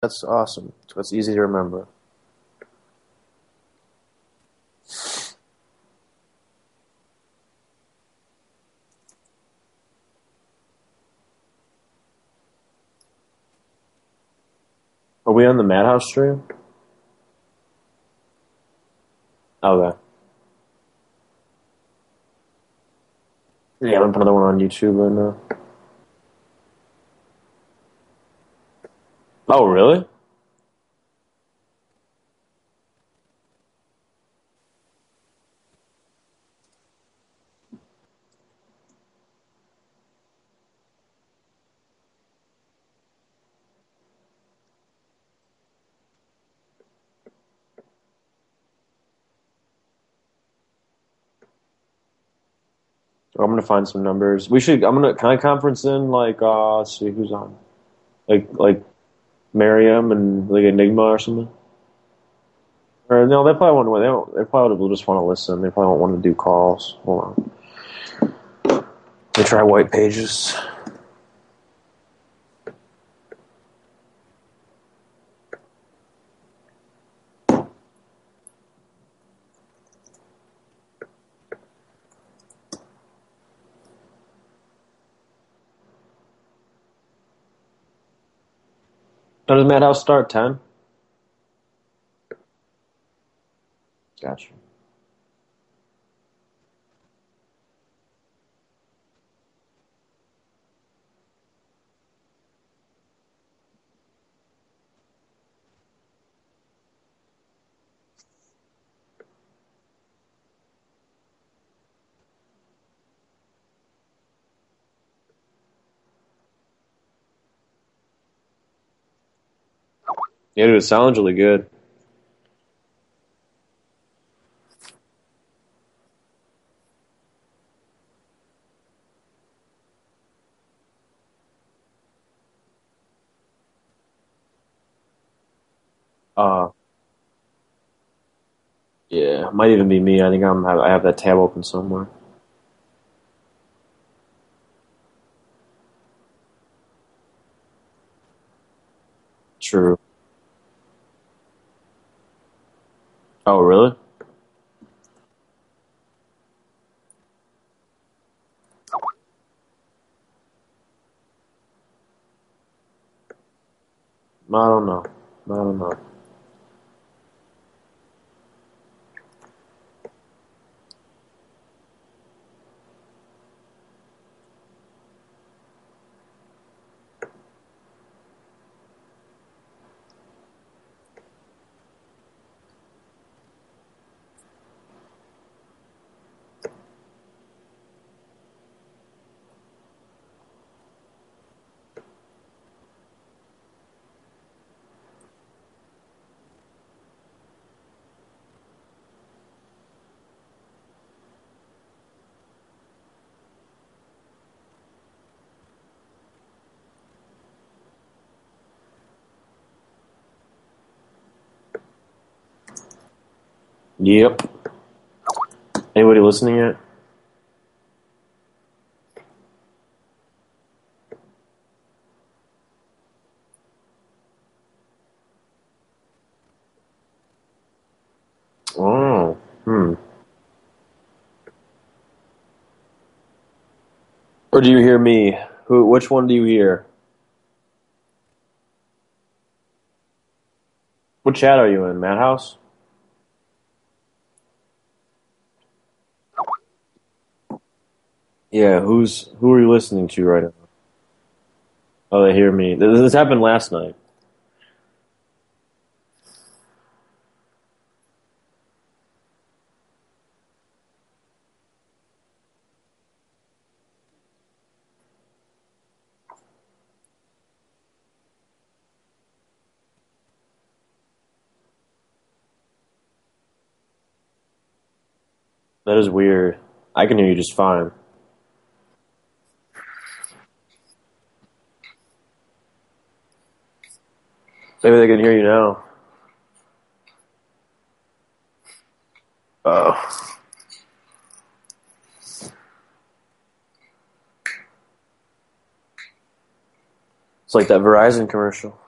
That's awesome. It's easy to remember. Are we on the Madhouse stream? Okay. Yeah, I'm gonna put another one on YouTube right now. Oh, really? I'm gonna find some numbers. We should. I'm gonna. kind of conference in like? uh see who's on. Like like, Miriam and like Enigma or something. Or no, they probably won't. They don't. They probably will just want to listen. They probably won't want to do calls. Hold on. They try white pages. How does Madhouse start? Ten. Gotcha. Yeah, dude, it sounds really good. Uh, yeah, might even be me. I think I'm. I have that tab open somewhere. True. Oh, really? I don't know. I don't know. Yep. Anybody listening yet? Oh, hmm. Or do you hear me? Who? Which one do you hear? What chat are you in? Madhouse? Yeah, who's who are you listening to right now? Oh, they hear me. This this happened last night. That is weird. I can hear you just fine. Maybe they can hear you now. Oh. It's like that Verizon commercial.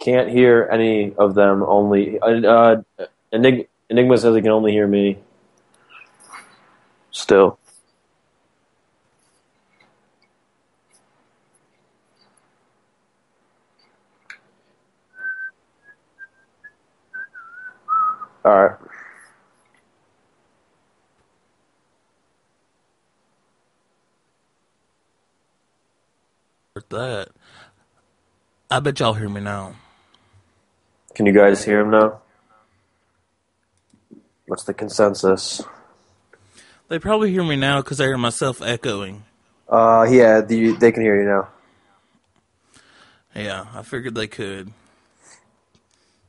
Can't hear any of them. Only uh, uh, Enig- Enigma says he can only hear me. Still. All right. with that. I bet y'all hear me now. Can you guys hear him now? What's the consensus? They probably hear me now because I hear myself echoing. Uh, yeah, the, they can hear you now. Yeah, I figured they could.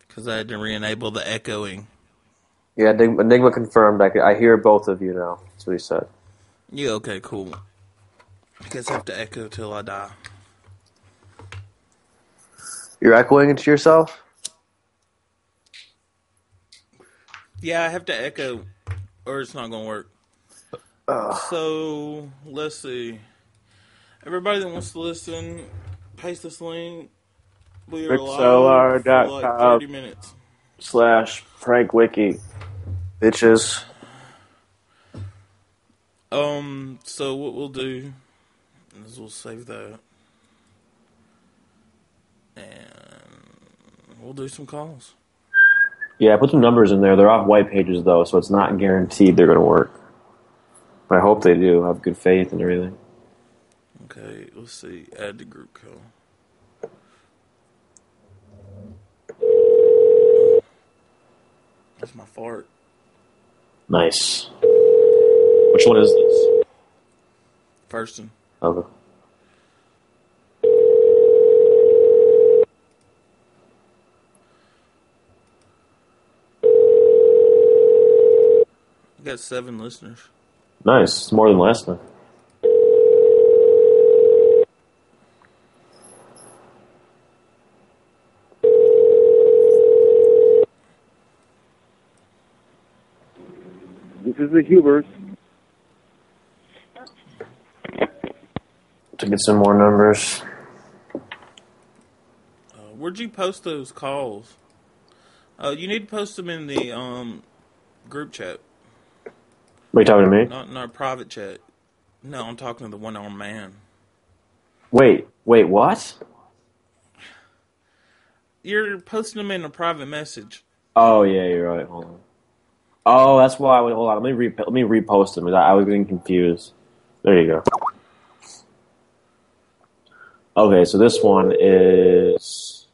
Because I had to re enable the echoing. Yeah, Enigma, Enigma confirmed. I, could, I hear both of you now. That's what he said. Yeah, okay, cool. I guess I have to echo till I die. You're echoing it to yourself? Yeah, I have to echo, or it's not going to work. So, let's see. Everybody that wants to listen, paste this link. We are live for like 30 minutes. Slash Prank Wiki. Bitches. Um, so what we'll do is we'll save that. And we'll do some calls. Yeah, I put some numbers in there. They're off white pages, though, so it's not guaranteed they're going to work. But I hope they do. I have good faith and everything. Okay, let's see. Add to group call. That's my fart. Nice. Which one is this? First one. Okay. Got seven listeners. Nice. It's more than last time. This is the Hubers. To get some more numbers. Uh, where'd you post those calls? Uh, you need to post them in the um group chat, What are you talking to me? not in our private chat. No, I'm talking to the one armed man. Wait, wait, what? You're posting them in a private message. Oh yeah, you're right. Hold on. Oh, that's why. I would, hold on. Let me re- let me repost them. I was getting confused. There you go. Okay, so this one is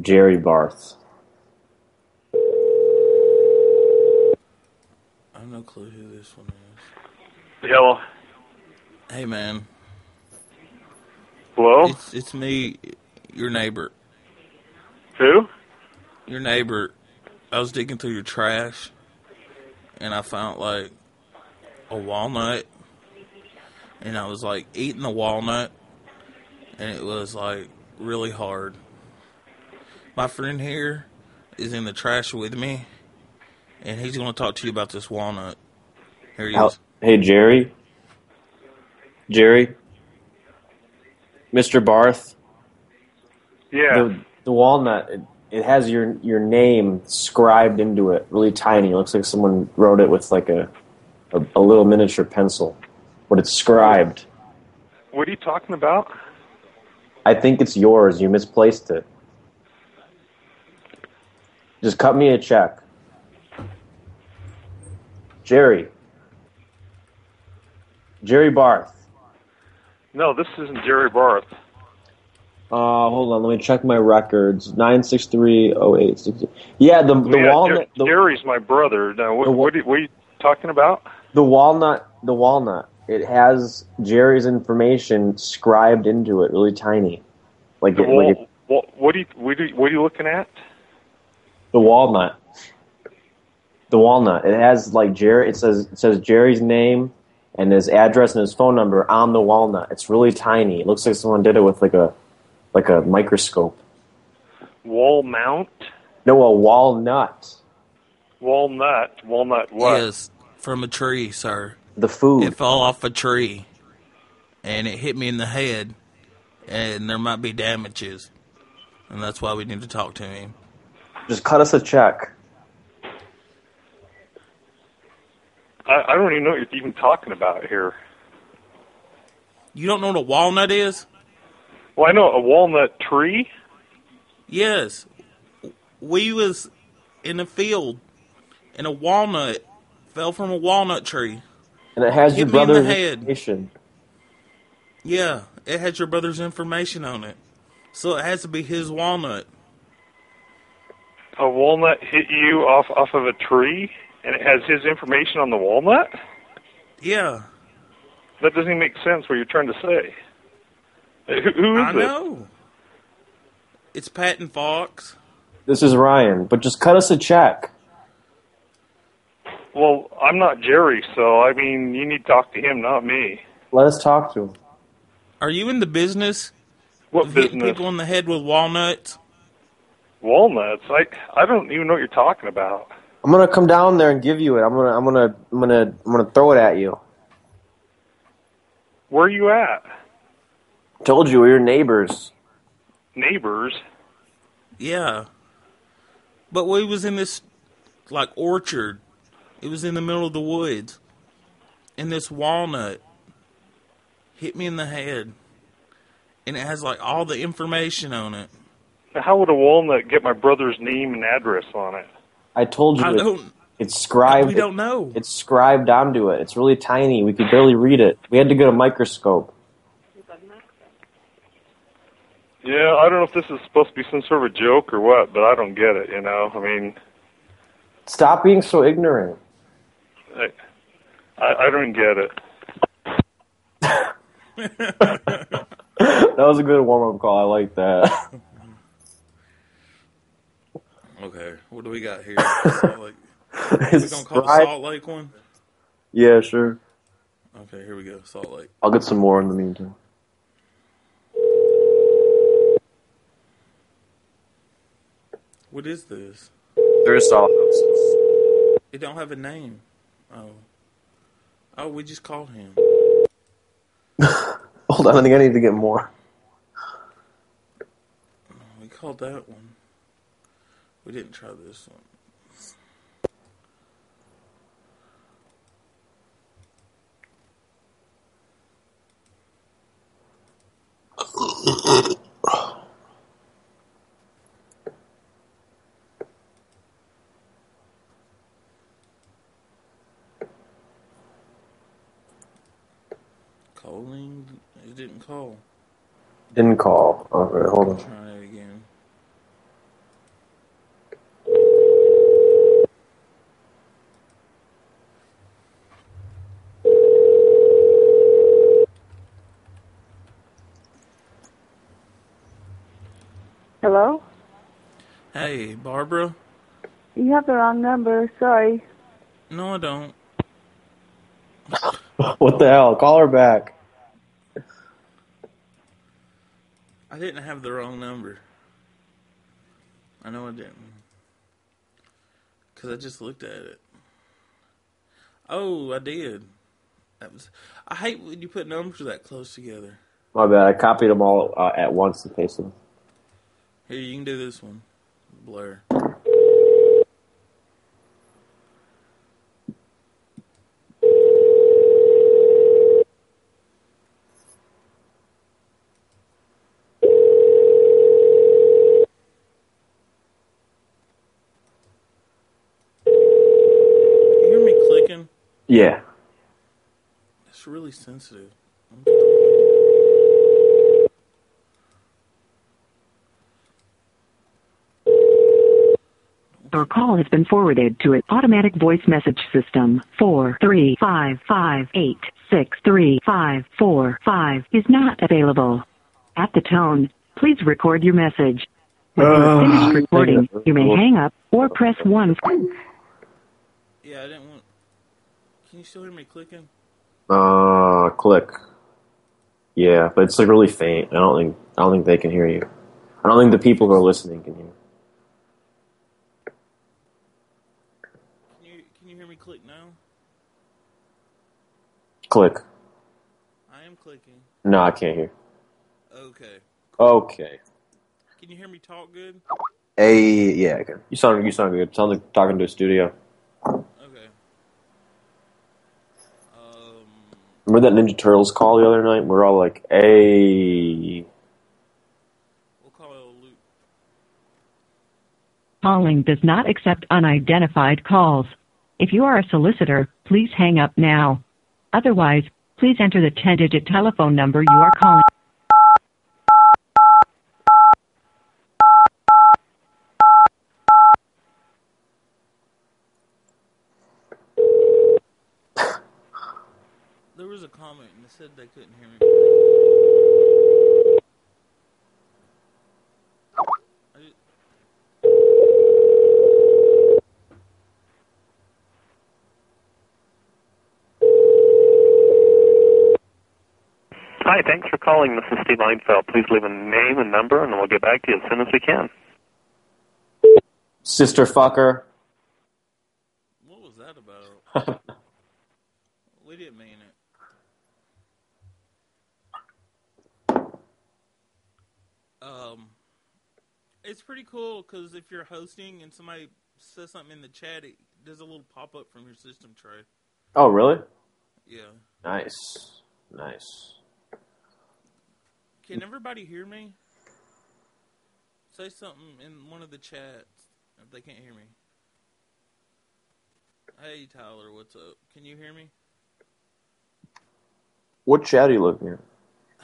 Jerry Barth. I have no clue who this one is. Hello. Hey man, Hello? it's it's me, your neighbor. Who? Your neighbor. I was digging through your trash, and I found like a walnut, and I was like eating the walnut, and it was like really hard. My friend here is in the trash with me, and he's going to talk to you about this walnut. Here he How- is. hey, Jerry. Jerry. Mr. Barth. Yeah. The the walnut. It, it has your your name scribed into it, really tiny. It looks like someone wrote it with like a a, a little miniature pencil, but it's scribed. What are you talking about? I think it's yours. You misplaced it. Just cut me a check. Jerry. Jerry Barth. No, this isn't Jerry Barth. Uh, hold on. Let me check my records. Nine six three oh eight six. Yeah, the the yeah, walnut. The, Jerry's my brother. Now, what, The what, are, what are you talking about? the walnut. The walnut. It has Jerry's information scribed into it, really tiny, like The it, wall, like it, what, are you, what, are you, what are you looking at? the walnut. The walnut. It has like Jerry. It says it says Jerry's name and his address and his phone number on the walnut. It's really tiny. It looks like someone did it with like a like a microscope. Wall mount? No, a walnut. Walnut? Walnut what? Yes, from a tree, sir. The food. It fell off a tree, and it hit me in the head, and there might be damages. and that's why we need to talk to him. Just cut us a check. I, I don't even know what you're even talking about here. You don't know what a walnut is? Well, I know a walnut tree. Yes. We was in a field, and a walnut fell from a walnut tree. And it has Hit your me in the brother's head. information. Yeah, it had your brother's information on it, so it has to be his walnut. A walnut hit you off off of a tree, and it has his information on the walnut. Yeah, That doesn't even make sense. What you're trying to say? Who, who is I it? know. It's Patton Fox. This is Ryan, but just cut us a check. Well, I'm not Jerry, so I mean, you need to talk to him, not me. Let us talk to him. Are you in the business What of hitting business? people in the head with walnuts? Walnuts? I I don't even know what you're talking about. I'm gonna come down there and give you it. I'm gonna, I'm gonna, I'm gonna, I'm gonna throw it at you. Where are you at? Told you, we're neighbors. Neighbors? Yeah, but we was in this like orchard. It was in the middle of the woods, and this walnut hit me in the head, and it has like all the information on it. Now, How would a walnut get my brother's name and address on it? I told you, I it- don't. it's scribed. We don't know. It's scribed onto it. It's really tiny. We could barely read it. We had to get a microscope. Yeah, I don't know if this is supposed to be some sort of a joke or what, but I don't get it. You know, I mean, Stop being so ignorant. I I, I don't get it. That was a good warm up call. I like that. Okay, what do we got here? Salt Lake. We gonna call the Salt Lake one? Yeah, sure. Okay, here we go. Salt Lake. I'll get some more in the meantime. What is this? There's all houses. It don't have a name. Oh. Oh, we just called him. Hold on, I think I need to get more. We called that one. We didn't try this one. Calling? It didn't call. Didn't call. Okay, hold on. Try it again. Hello? Hey, Barbara? You have the wrong number. Sorry. No, I don't. What the hell? Call her back. I didn't have the wrong number. I know I didn't. Because I just looked at it. Oh, I did. That was. I hate when you put numbers that close together. My bad. I copied them all uh, at once and pasted them. Here, you can do this one. Blur. You hear me clicking? Yeah. It's really sensitive. Your call has been forwarded to an automatic voice message system. Four three five five eight six three five four five is not available. At the tone, please record your message. When you have finished recording, you may hang up or press one. Yeah, I didn't want. Can you still hear me clicking? Uh, click. Yeah, but it's like really faint. I don't think I don't think they can hear you. I don't think the people who are listening can hear. Can you can you hear me click now? Click. I am clicking. No, I can't hear. Okay. Okay. Can you hear me talk good? A yeah, okay. You sound you sound good. Sounds like talking to a studio. Okay. Um, Remember that Ninja Turtles call the other night? We're all like, "A." we'll call it a loop. Calling does not accept unidentified calls. If you are a solicitor, please hang up now. Otherwise, please enter the 10-digit telephone number you are calling. There was a comment and it said they couldn't hear me. Hi, thanks for calling. This is Steve Einfeld. Please leave a name and number, and we'll get back to you as soon as we can. Sister fucker. What was that about? we didn't mean it. Um, it's pretty cool because if you're hosting and somebody says something in the chat, it does a little pop up from your system tray. Oh, really? Yeah. Nice, nice. Can everybody hear me? Say something in one of the chats if they can't hear me. Hey Tyler, what's up? Can you hear me? What chat are you looking at?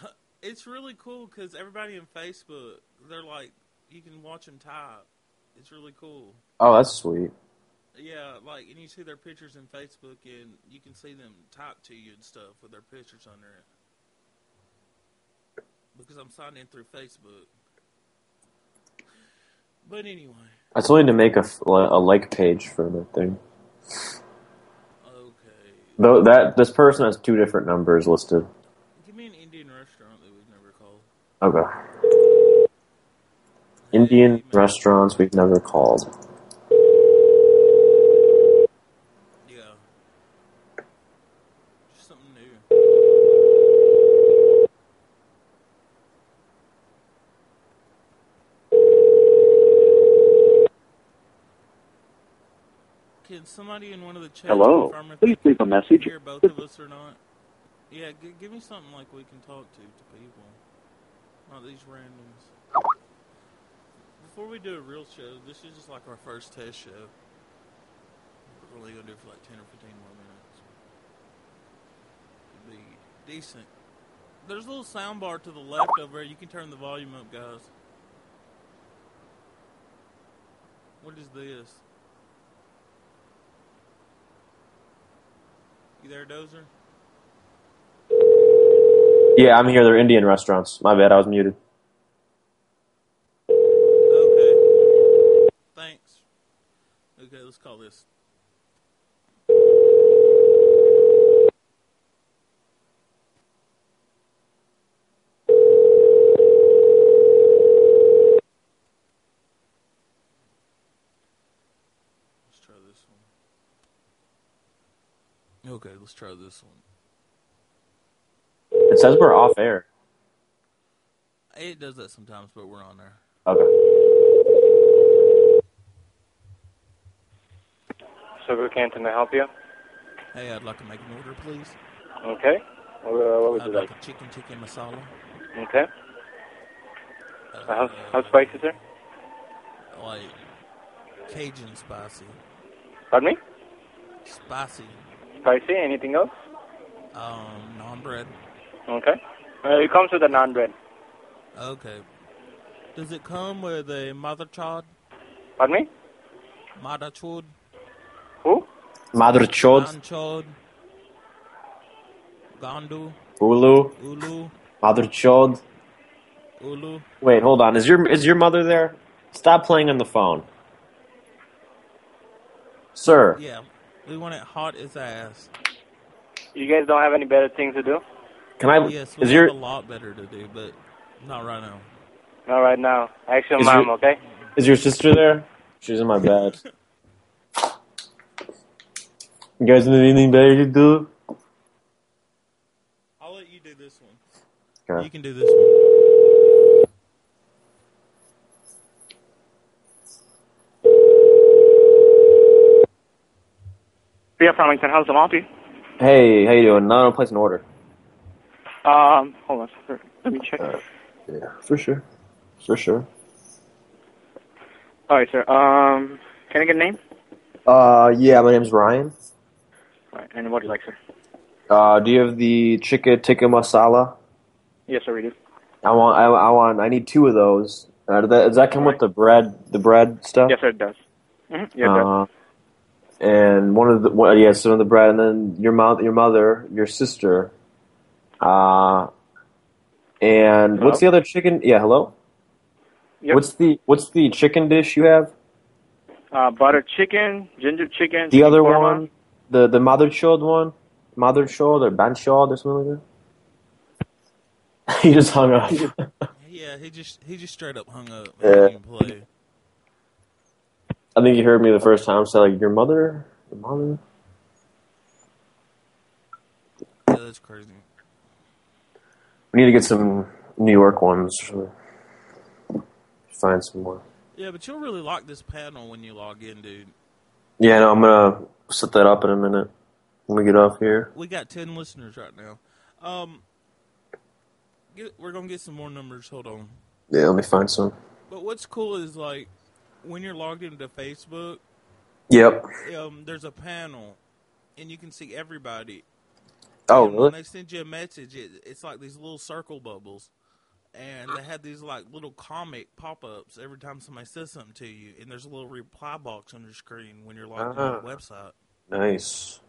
It's really cool because everybody in Facebook, they're like, you can watch them type. It's really cool. Oh, that's sweet. Yeah, like, and you see their pictures in Facebook, and you can see them type to you and stuff with their pictures under it. Because I'm signed in through Facebook. But anyway, I told you to make a, a like page for the thing. okay. Though that this person has two different numbers listed. Give me an Indian restaurant that we've never called. Okay. Indian Hey, restaurants we've never called. Yeah. Just something new. Can somebody in one of the chats Hello. Please leave a message. hear both of us or not? Yeah, g- give me something like we can talk to to people, not these randoms. Before we do a real show, this is just like our first test show. We're only gonna do it for like ten or fifteen more minutes. It'd be decent. There's a little sound bar to the left over there. You can turn the volume up, guys. What is this? You there, Doser? Yeah, I'm here. They're Indian restaurants. My bad. I was muted. Okay. Thanks. Okay, let's call this. Let's try this one. Okay, let's try this one. It says we're off air. It does that sometimes, but we're on there. Okay. Sugar Can, can I help you? Hey, I'd like to make an order, please. Okay. Uh, what would I'd you like like? a chicken tikka masala. Okay. Uh, How, how spicy, sir? Like Cajun spicy. Pardon me? Spicy. Spicy. Anything else? Um, naan bread. Okay. Uh, it comes with a naan bread. Okay. Does it come with a mother chod? Pardon me? Mother chod? Who? Mother chod, Gan chod? Gandu? Ulu, Ulu? Mother chod. Ulu? Wait, hold on. Is your is your mother there? Stop playing on the phone, sir. Yeah. We want it hot as ass. You guys don't have any better things to do? Can I? Yes, we is have your a lot better to do, but not right now. Not right now. Action Is mom, your- okay? is your sister there? She's in my bed. You guys have anything better to do? I'll let you do this one. Okay. You can do this one. BF Arlington, how's the help you? Hey, how you doing? No, I'm place an order. Um, hold on. sir. Let me check. Yeah, for sure. For sure. All right, sir. Um, can I get a name? Uh, yeah, my name's Ryan. All right, and what do you like, sir? Uh, do you have the chicken tikka masala? Yes, sir, we do. I want, I, I want, I need two of those. Uh, does that, does that come with the bread, the bread stuff? Yes, sir, it does. Mm-hmm. Yeah, it does. And one of the, one, yeah, some of the bread, and then your mother, your mother, your sister. Uh, and what's the other chicken? Yeah, hello. Yep. What's the what's the chicken dish you have? Uh, butter chicken, ginger chicken. The other korma. one, the the mother chilled one, mother chilled or ban chilled or something like that. he just hung up. Yeah, he just he just straight up hung up. Yeah. Didn't even play. I think you heard me the first time say like your mother, your mother. Yeah, that's crazy. We need to get some New York ones. Find some more. Yeah, but you'll really like this panel when you log in, dude. Yeah, no, I'm gonna set that up in a minute. When we get off here. We got ten listeners right now. Um, get, we're gonna get some more numbers. Hold on. Yeah, let me find some. But what's cool is like when you're logged into Facebook, Yep. um, there's a panel, and you can see everybody. Oh, and When they send you a message, it, it's like these little circle bubbles, and they have these like little comic pop-ups every time somebody says something to you, and there's a little reply box on your screen when you're logged Ah. into the website. Nice.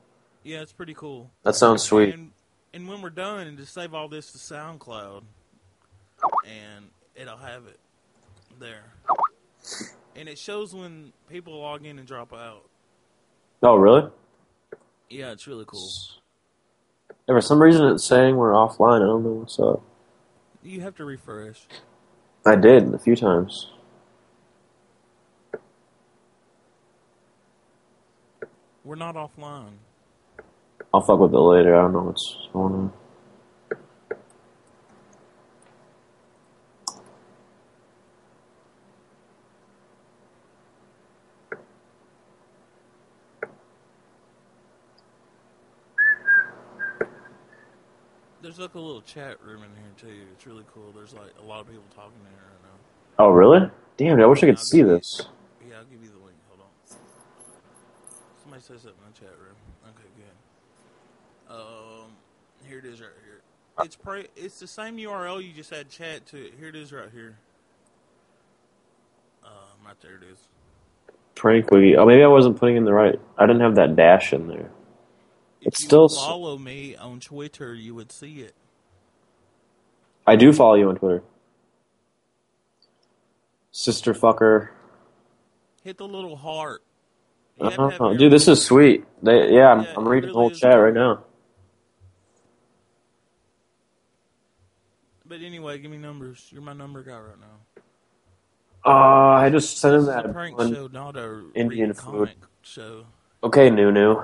Yeah, it's pretty cool. That sounds sweet. And, and when we're done, and just save all this to SoundCloud, and it'll have it there. And it shows when people log in and drop out. Oh, really? Yeah, it's really cool. Yeah, for some reason it's saying we're offline. I don't know what's up. You have to refresh. I did a few times. We're not offline. I'll fuck with it later. I don't know what's going on. There's like a little chat room in here too. It's really cool. There's like a lot of people talking in here right now. Oh, really? Damn, I wish I could I'll see you- this. Yeah, I'll give you the link. Hold on. Somebody says something in the chat room. Okay, good. Um, here it is right here. It's pra- It's the same URL you just had chat to. it. Here it is right here. Um, right there it is. Prank wiki. Oh, maybe I wasn't putting in the right. I didn't have that dash in there. If It's you still. follow me on Twitter, you would see it. I do follow you on Twitter. Sister fucker. Hit the little heart. You have to have Uh-huh. Dude, this is sweet. They, yeah, I'm, Yeah, I'm reading the whole chat right now. But anyway, give me numbers. You're my number guy right now. Uh, I just sent him that a prank one show, not a Indian food. show. Okay, Nunu.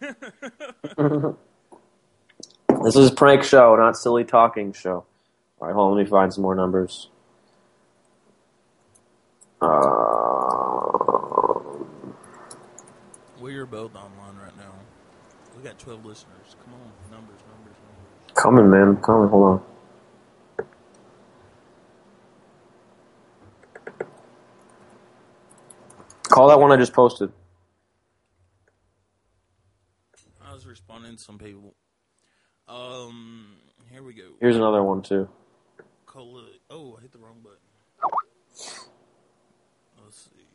this is prank show, not silly talking show. All right, hold on. Let me find some more numbers. Uh, We are both online right now. We got 12 listeners. Come on, numbers, numbers, numbers. coming, man. Coming. Hold on. Call that one I just posted. I was responding to some people. Um, here we go. Here's another one too. Cola. Oh, I hit the wrong button. Let's see.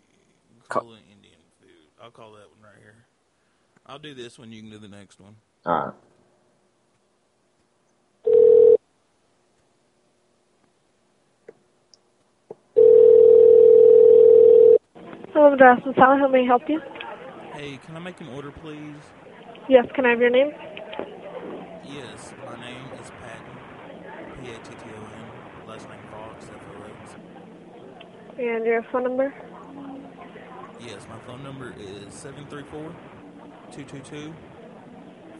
Co- Indian food. I'll call that one right here. I'll do this one. You can do the next one. All right. Hello, Madras Salad. How may I help you? Hey, can I make an order, please? Yes, can I have your name? Yes, my name is Patton. P A T T O N. Last name Fox. F O X. And your phone number? Yes, my phone number is 734 222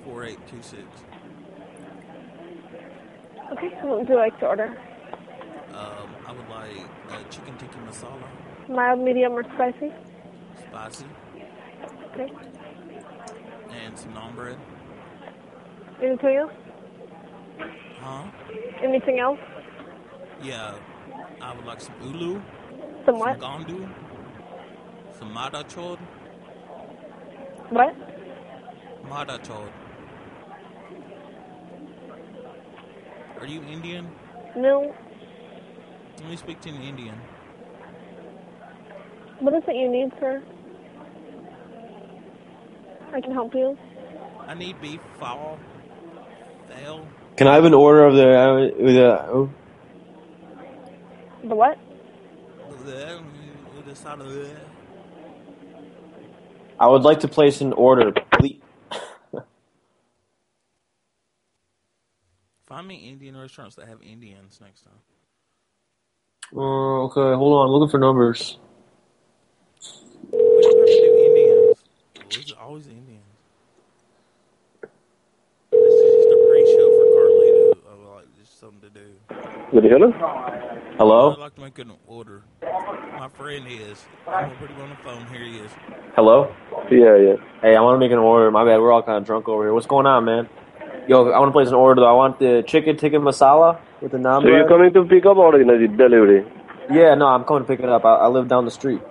4826. Okay, what would you like to order? Um, I would like uh, chicken tikka masala, Mild, medium, or spicy? spicy. Okay. Some naan bread. Anything else? Huh? Anything else? Yeah. I would like some ulu, Some what? some gandu, some mada chod, What? Madachod. Are you Indian? No. Let me speak to an Indian. What is it you need, sir? I can help you. I need beef fowl. Fail. Can I have an order of the uh, the? Oh, The what? The side of the- I would like to place an order, please. Find me Indian restaurants that have Indians next time. Oh, okay, hold on. I'm looking for numbers. We don't have to do Indians. It's always Indians. This is just a pre-show for Carlito. Oh, uh, like just something to do. Good hello. Hello. I'd like to make an order. My friend is. I'm gonna put him on the phone. Here he is. Hello. Yeah, yeah. Hey, I want to make an order. My bad. We're all kind of drunk over here. What's going on, man? Yo, I want to place an order. Though. I want the chicken tikka masala with the naan So you're coming to pick up or is it delivery? Yeah, no, I'm coming to pick it up. I, I live down the street.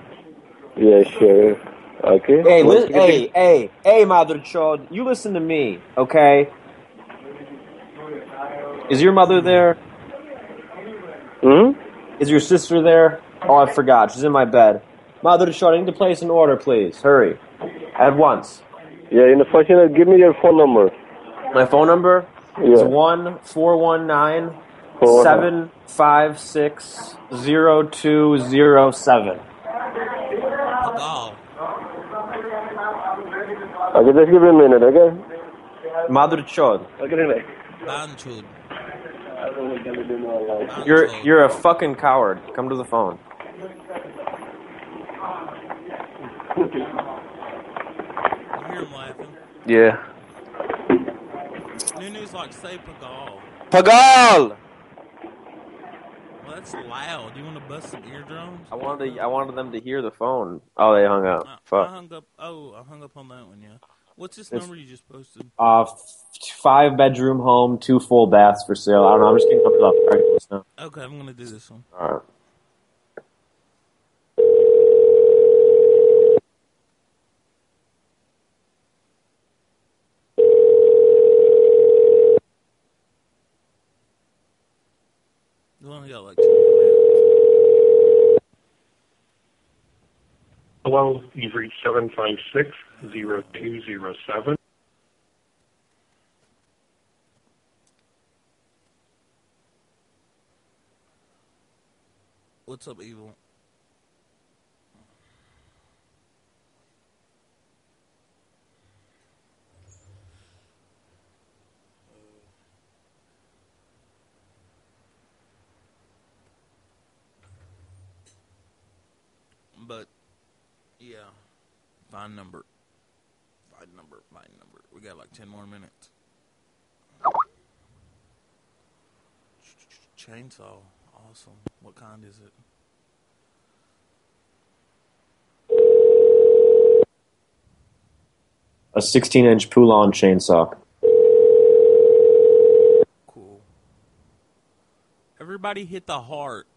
Yeah, sure. Okay. Hey, li- hey, hey, hey, mother chod. You listen to me, okay? Is your mother there? Hmm? Is your sister there? Oh, I forgot. She's in my bed. Mother chod, I need to place an order, please. Hurry. At once. Yeah, in the unit, give me your phone number. My phone number is Yeah. one four one nine Four- seven five six zero two zero seven. Pagal. Okay, just give me a minute, okay? Mother chod. Okay, Banchud. You're you're a fucking coward. Come to the phone. You hear him laughing. Yeah. Nunu's like, say Pagal. Pagal. That's loud. Do you want to bust some eardrums? I wanted to, I wanted them to hear the phone. Oh, they hung up. I, I hung up. Oh, I hung up on that one. Yeah. What's this It's- number you just posted? Uh, five bedroom home, two full baths for sale. I don't know. I'm just off Craigslist now. Okay, I'm gonna do this one. All right. Only got like two. Hello, you've reached 756-0207. What's up, evil? But yeah, find number, find number, find number. We got like ten more minutes. Chainsaw, awesome. What kind is it? A 16 inch Poulan chainsaw. Cool. Everybody hit the heart when you're at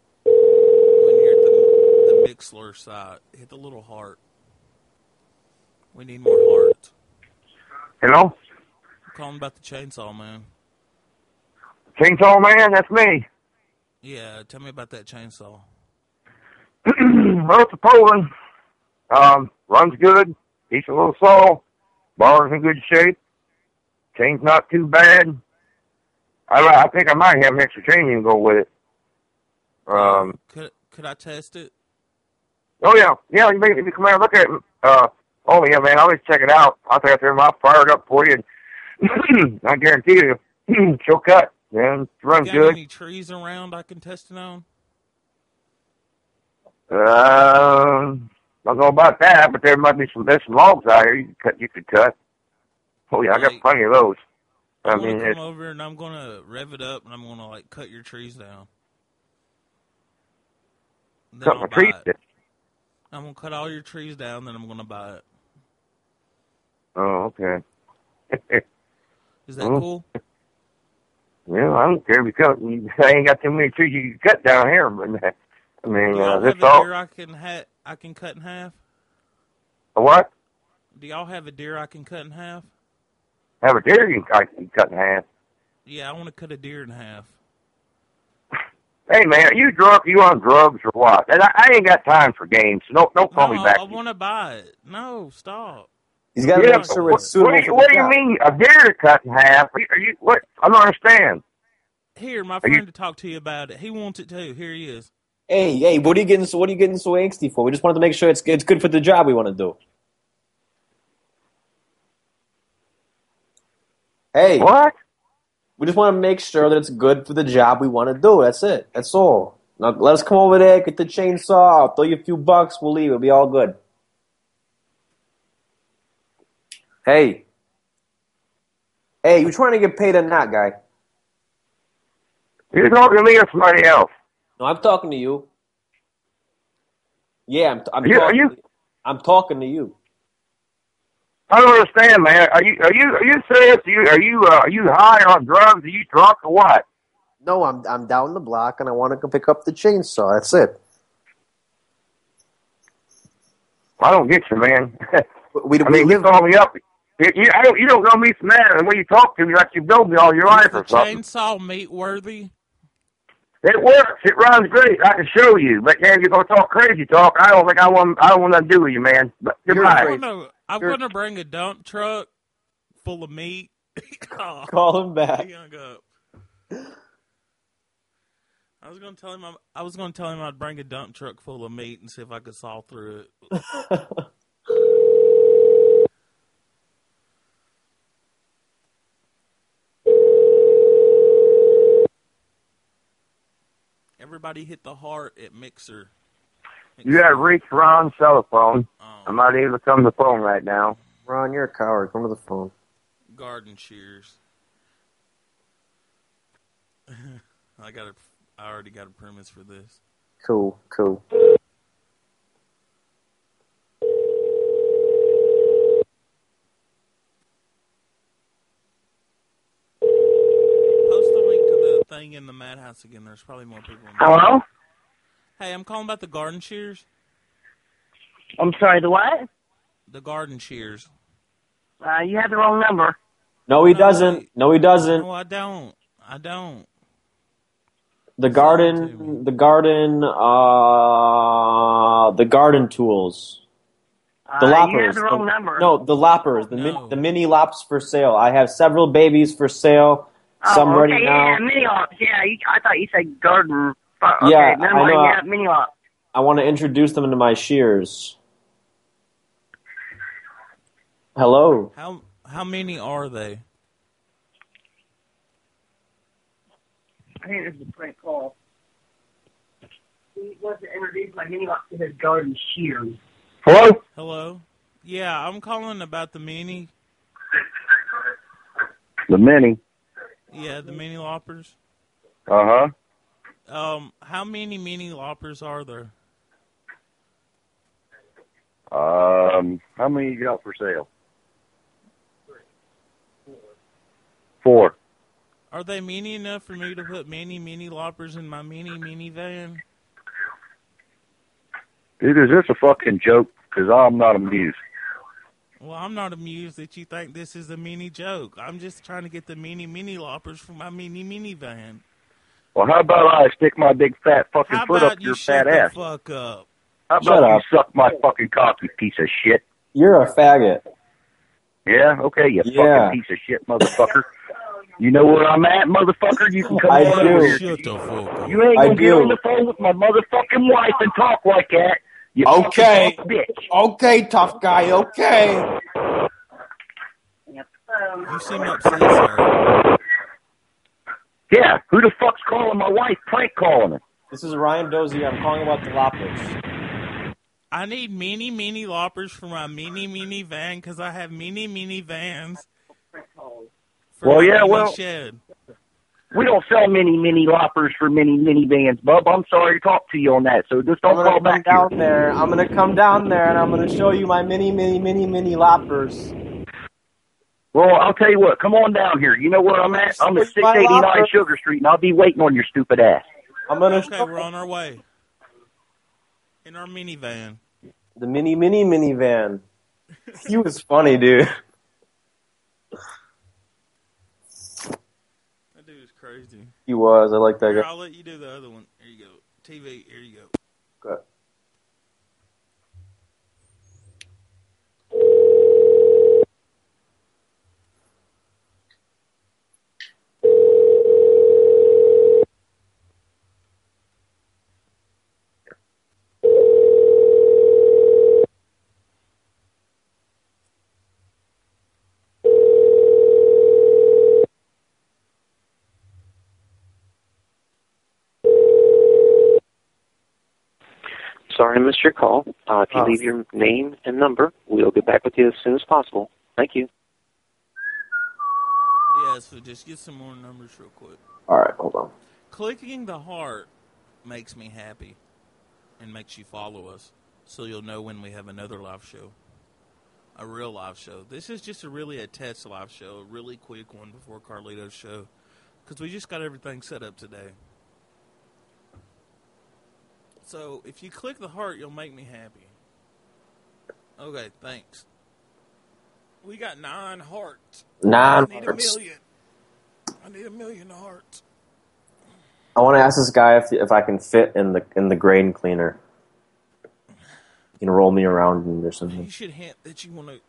Mixlr side. Hit the little heart. We need more hearts. Hello? I'm calling about the chainsaw, man. Chainsaw Man, that's me. Yeah, tell me about that chainsaw. well, it's a Poulan. Um, runs good. Decent little saw. Bar's in good shape. Chain's not too bad. I, I think I might have an extra chain you can go with it. Um, Could could I test it? Oh yeah, yeah. You make, if you come out and look at it, uh, oh yeah, man, I'll just check it out. I'll take it there, I'll fire it up for you. And I guarantee you, she'll cut. Runs Got good. any trees around I can test it on? Um, don't know about that, but there might be some there's some logs out here you could cut. You could cut. Oh yeah, I got plenty of those. I I'm mean, gonna come over and I'm gonna rev it up and I'm gonna like cut your trees down. Cut my trees. I'm gonna cut all your trees down, then I'm gonna buy it. Oh, okay. Is that cool? Yeah, I don't care if you cut. You, I ain't got too many trees you can cut down here, but I mean, uh, y'all a deer I can ha- I can cut in half? A what? Do y'all have a deer I can cut in half? Have a deer you can cut, you can cut in half. Yeah, I want to cut a deer in half. Hey man, are you drunk? Are you on drugs or what? And I, I ain't got time for games. So don't don't call no, me back. I want to buy it. No, stop. He's got to Yeah, make sure what, it's suitable what, do you, what do you mean a deer to cut in half? Are you, are you what? I don't understand. Here, my Are you- friend to talk to you about it. He wants it too. Here he is. Hey, hey, what are you getting? So what are you getting so angsty for? We just wanted to make sure it's it's good for the job we want to do. Hey, What? We just want to make sure that it's good for the job we want to do. That's it. That's all. Now let us come over there, get the chainsaw, I'll throw you a few bucks, we'll leave. It'll be all good. Hey, hey, you trying to get paid or not, guy? You're talking to me or somebody else? No, I'm talking to you. Yeah, I'm. I'm Are you- are you- I'm talking to you. I don't understand, man. Are you are you are you serious? Are you are you uh, are you high on drugs? Are you drunk or what? No, I'm I'm down the block and I want to go pick up the chainsaw. That's it. I don't get you, man. We, I mean, you call me up. You, you, I don't, you don't know me from that. The way you talk to me, like you've known me all your life Is the or something. chainsaw meat worthy? It works. It runs great. I can show you. But man, you're gonna talk crazy talk. I don't think I want. I don't want nothing to do with you, man. But goodbye. I'm gonna, I'm You're- gonna bring a dump truck full of meat. oh, Call him back. he hung up. I was gonna tell him I'm, I was gonna tell him I'd bring a dump truck full of meat and see if I could saw through it. Everybody hit the heart at Mixlr. You got to reach Ron's cell phone. Oh. I'm not able to come to the phone right now. Ron, you're a coward. Come to the phone. garden shears. I got a, I already got a premise for this. Cool, cool. Post the link to the thing in the madhouse again. There's probably more people. In there. Hello? Hey, I'm calling about the garden shears. I'm sorry, the what? The garden shears. Uh, you have the wrong number. No, he doesn't. No, he doesn't. No, I don't. I don't. The garden, the garden, uh, the garden tools. The Uh, you loppers. have the wrong the- number. No, the loppers. The min, the mini lops for sale. I have several babies for sale. Some oh, ready okay, now. yeah, mini lops. Yeah, you, I thought you said garden. Okay, Yeah, never I know. Yeah, mini lops. I want to introduce them to my shears. Hello. How how many are they? I think this is a prank call. He wants to introduce my mini lops to his garden shears. Hello? Hello. Yeah, I'm calling about the mini. The mini. Yeah, the mini loppers. Uh huh. Um, how many mini loppers are there? Um, how many you got for sale? Four. Are they mini enough for me to put mini mini loppers in my mini minivan? Dude, is this a fucking joke? Because I'm not amused. Well, I'm not amused that you think this is a mini joke. I'm just trying to get the mini mini loppers for my mini minivan. Well, how about I stick my big fat fucking How foot up you your shut fat the ass? fuck up? How Shut about up. you suck my fucking cock, you piece of shit? You're a faggot. Yeah, okay, you Yeah. fucking piece of shit, motherfucker. You know where I'm at, motherfucker? You can come I on do. over here. Shut the fuck up. You ain't gonna get do. on the phone with my motherfucking wife and talk like that. You Okay. bitch. Okay, tough guy. Okay. You seem upset, sir. Yeah, who the fuck's calling my wife? Prank calling her. This is Ryan Dozy. I'm calling about the loppers. I need mini mini loppers for my mini mini van because I have mini mini vans. Well, yeah, well- shed. We don't sell mini mini loppers for mini vans, bub. I'm sorry to talk to you on that, so just don't call come back down here. there. I'm gonna come down there and I'm gonna show you my mini, mini, mini, mini loppers. Well, I'll tell you what. Come on down here. You know where I'm at? I'm at 689? Sugar Street, and I'll be waiting on your stupid ass. I'm gonna Okay, we're on our way. In our minivan. the mini mini minivan. he was funny, dude. That dude was crazy. He was. I like that Here, guy. I'll let you do the other one. Here you go. TV, here you go. Okay. Sorry I missed your call. Uh, if you Oh. leave your name and number, we'll get back with you as soon as possible. Thank you. Yeah, so just get some more numbers real quick. All right, hold on. Clicking the heart makes me happy and makes you follow us so you'll know when we have another live show. A real live show. This is just a really a test live show, a really quick one before Carlito's show because we just got everything set up today. So if you click the heart, you'll make me happy. Okay, thanks. We got nine hearts. Nine I need hearts. a million. I need a million hearts. I want to ask this guy if if I can fit in the in the grain cleaner. You can roll me around in or something. You should hint that you want to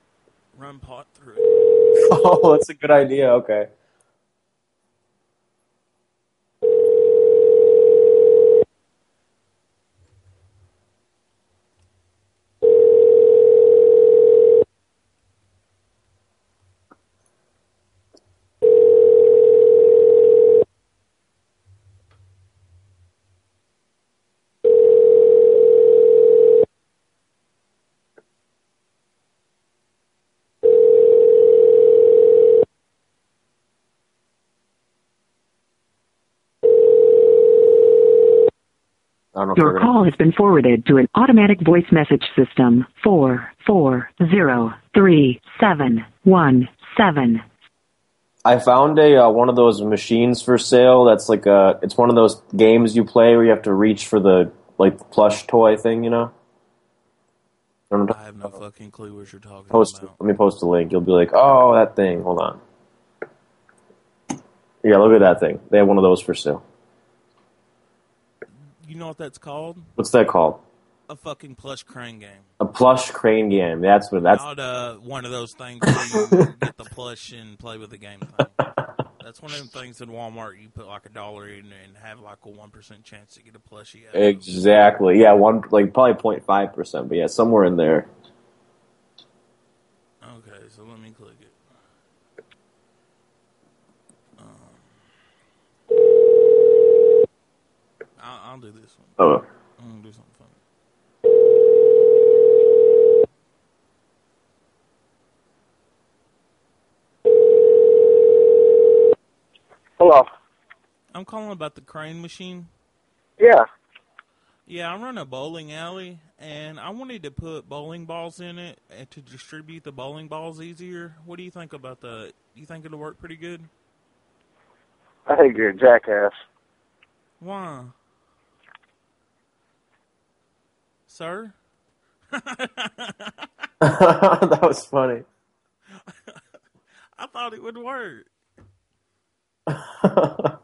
run pot through it. oh, that's a good idea. Okay. Know Your we're gonna- call has been forwarded to an automatic voice message system. Four four zero three seven one seven. I found a uh, one of those machines for sale. That's like a. It's one of those games you play where you have to reach for the like plush toy thing. You know. I know. I have no fucking clue what you're talking Post. about. Let me post a link. You'll be like, oh, that thing. Hold on. Yeah, look at that thing. They have one of those for sale. You know what that's called? What's that called? A fucking plush crane game. A plush crane game. That's what. That's Not uh, one of those things where you get the plush and play with the game thing. That's one of them things in Walmart you put like a dollar in and have like a one percent chance to get a plushie. Exactly. Yeah, one like probably 0.5 percent, but yeah, somewhere in there. Okay, so let me click it. I'll, I'll do this one. Oh. I'm gonna do something funny. Hello. I'm calling about the crane machine. Yeah. Yeah, I run a bowling alley, and I wanted to put bowling balls in it eh, to distribute the bowling balls easier. What do you think about that? You think it'll work pretty good? I think you're a jackass. Why? Sir? that was funny. I thought it would work.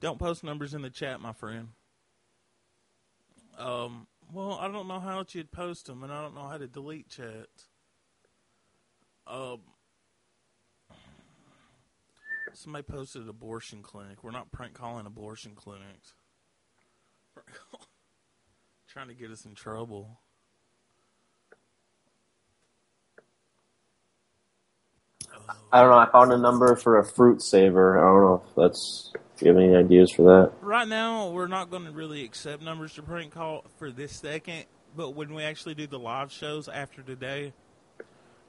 Don't post numbers in the chat, my friend. Um, well, I don't know how you'd post them, and I don't know how to delete chats. Um, somebody posted abortion clinic. We're not prank calling abortion clinics. Trying to get us in trouble. I don't know. I found a number for a fruit saver. I don't know if that's. If you have any ideas for that? Right now, we're not going to really accept numbers to prank call for this second, but when we actually do the live shows after today,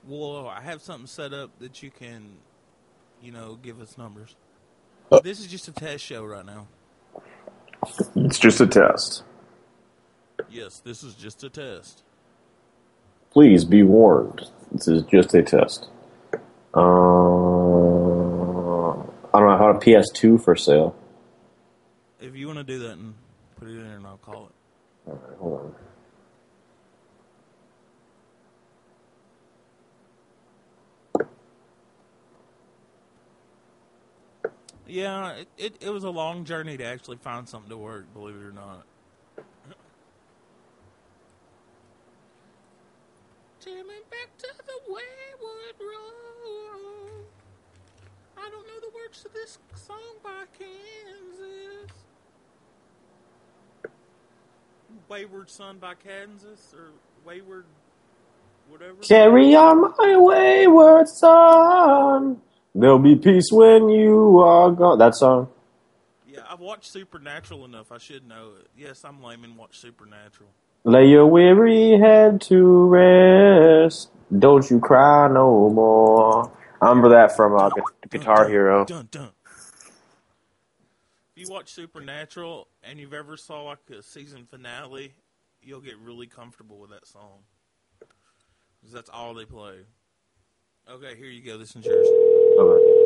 we'll I have something set up that you can, you know, give us numbers. Uh. This is just a test show right now. It's just a test. Yes, this is just a test. Please be warned. This is just a test. Uh, I don't know how to PS2 for sale. If you want to do that and put it in there, and I'll call it. All right, hold on. Yeah, it, it, it was a long journey to actually find something to work, believe it or not. Jamming back to the wayward road. I don't know the words to this song by Kansas. Wayward Son by Kansas or Wayward whatever. Carry on my wayward son. There'll be peace when you are gone. That song. Yeah, I've watched Supernatural enough. I should know it. Yes, I'm lame and watch Supernatural. Lay your weary head to rest. Don't you cry no more. I remember that from uh, Guitar Hero. Dun dun. You watch Supernatural and you've ever saw like a season finale, you'll get really comfortable with that song. Cause that's all they play. Okay, here you go. This is yours. Okay.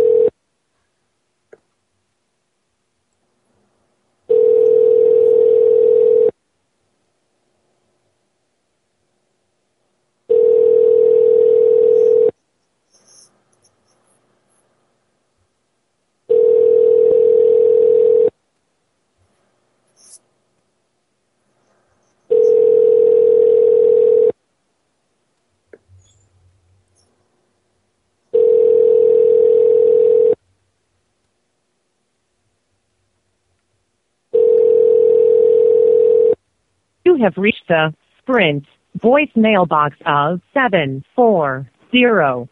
You have reached the Sprint voicemail box of seven four zero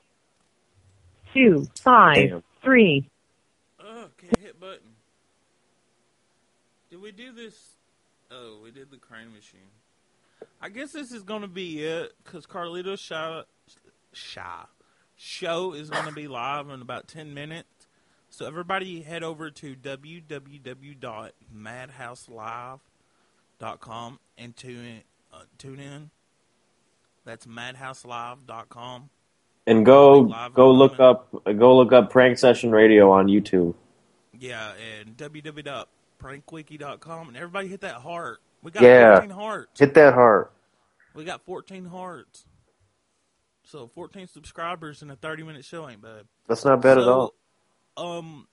two five Damn. three. Oh, can't hit button. Did we do this? Oh, we did the crane machine. I guess this is going to be it because Carlito's show, show, show is going to be live in about 10 minutes. So everybody head over to www.madhouselive.com and tune in. Uh, tune in. That's madhouselive.com. And go go look up go look up Prank Session Radio on YouTube. Yeah, and www.prankwiki.com. And everybody hit that heart. We got Yeah. 14 hearts. Hit that heart. We got 14 hearts. So 14 subscribers in a 30 minute show ain't bad. That's not bad at all. Um,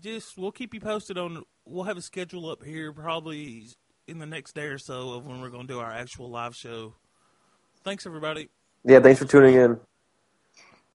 just we'll keep you posted on. We'll have a schedule up here probably in the next day or so of when we're going to do our actual live show. Thanks everybody. Yeah, thanks for tuning in.